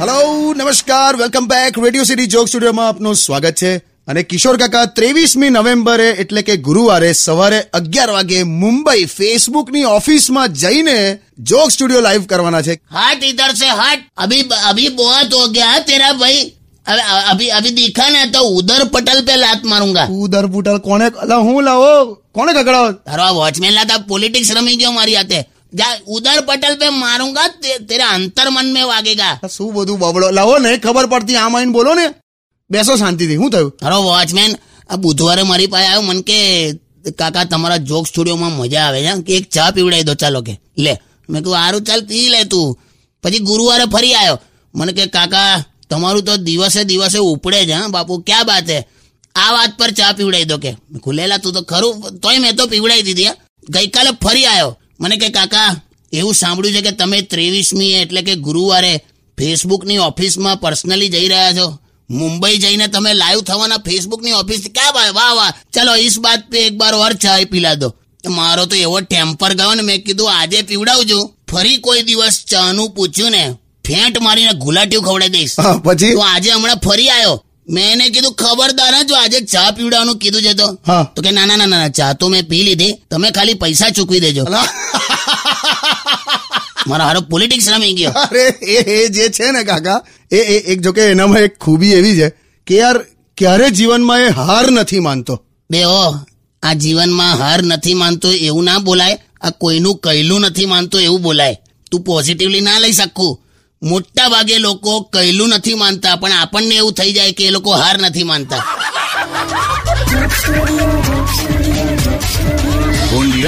Hello નમસ્કાર welcome back Radio City joke સ્ટુડિયોમાં આપનું સ્વાગત છે. અને કિશોર કાકા ત્રેવીસમી નવેમ્બરે એટલે કે ગુરુવારે સવારે અગિયાર વાગે મુંબઈ ફેસબુકની ઓફિસમાં જઈને જોક સ્ટુડિયો લાઈવ કરવાના છે. હાટ ઇધર સે હાટ. અભી અભી બહોત હો ગયા તેરા ભાઈ. અભી અભી દિખા ના તો ઉદર પટલ પે લાત મારુંગા. ઉદર પટલ કોને હું લાવો? કોને કકડાવો? તારો વોચમેન લાતા પોલિટિક્સ રમી ગયો મારી આતે જા ઉધર પટલ पे मारूंगा ते, तेरा अंतर मन में वागेगा આ શું બધું બબડો લાવો ને ખબર પડતી આમ આઈને બોલો ને બેસો શાંતિથી શું થયું તારો વોચમેન આ બુધવારે મારી પાસે આવ્યો મને કે કાકા તમારા જોક સ્ટુડિયોમાં મજા આવે છે કે એક ચા પીવડાવી દો ચાલો કે લે મેં કહ્યું સારું ચાલ પી લે તું પછી ગુરુવારે ફરી આવ્યો મને કે કાકા તમારું તો દિવસે દિવસે ઉપડે છે હા બાપુ ક્યાં વાત છે આ વાત પર ચા પીવડાવી દો કે મેં કીધું, લેલા તું તો ખરું તોય મેં તો પીવડાવી દીધી હા ગઈકાલે ફરી આવ્યો મને કે કાકા એવું સાંભળ્યું છે કે તમે ત્રેવીસમી એટલે કે ગુરુવારે ફેસબુકની ઓફિસમાં પર્સનલી જઈ રહ્યા છો. મુંબઈ જઈને તમે લાઈવ થવાના ફેસબુકની ઓફિસ ક્યાં ભાઈ? વાહ વાહ. ચલો ઇસ બાત પે એક બાર ઓર ચાય પીલા દો. મારો તો એવો ટેમ્પર ગયો ને મેં કીધું આજે પીવડાવજો ફરી કોઈ દિવસ ચાનું પૂછ્યું ને ફેંટ મારીને ગુલાટીઓ ખવડાવી દઈશ. પછી? તો આજે હમણાં ફરી આવ્યો મેં એને કીધું ખબરદાર જો આજે ચા પીવડાવવાનું કીધું છે તો હા. તો કે ના ના ના ના ચા તો મેં પી લીધી તમે ખાલી પૈસા ચૂકવી દેજો મારા હારો પોલિટિક્સ રમી ગયો અરે એ એ જે છે ને કાકા એ એ એક જો કે એનામાં એક ખૂબી એવી છે કે યાર ક્યારે જીવનમાં એ હાર નથી માનતો બે ઓ આ જીવનમાં હાર નથી માનતો એવું ના બોલાય આ કોઈનું કહેલું નથી માનતો એવું બોલાય તું પોઝિટિવલી ના લઈ શકું મોટા ભાગે લોકો કહેલું નથી માનતા, પણ આપણને એવું થઈ જાય કે એ લોકો હાર નથી માનતા. Only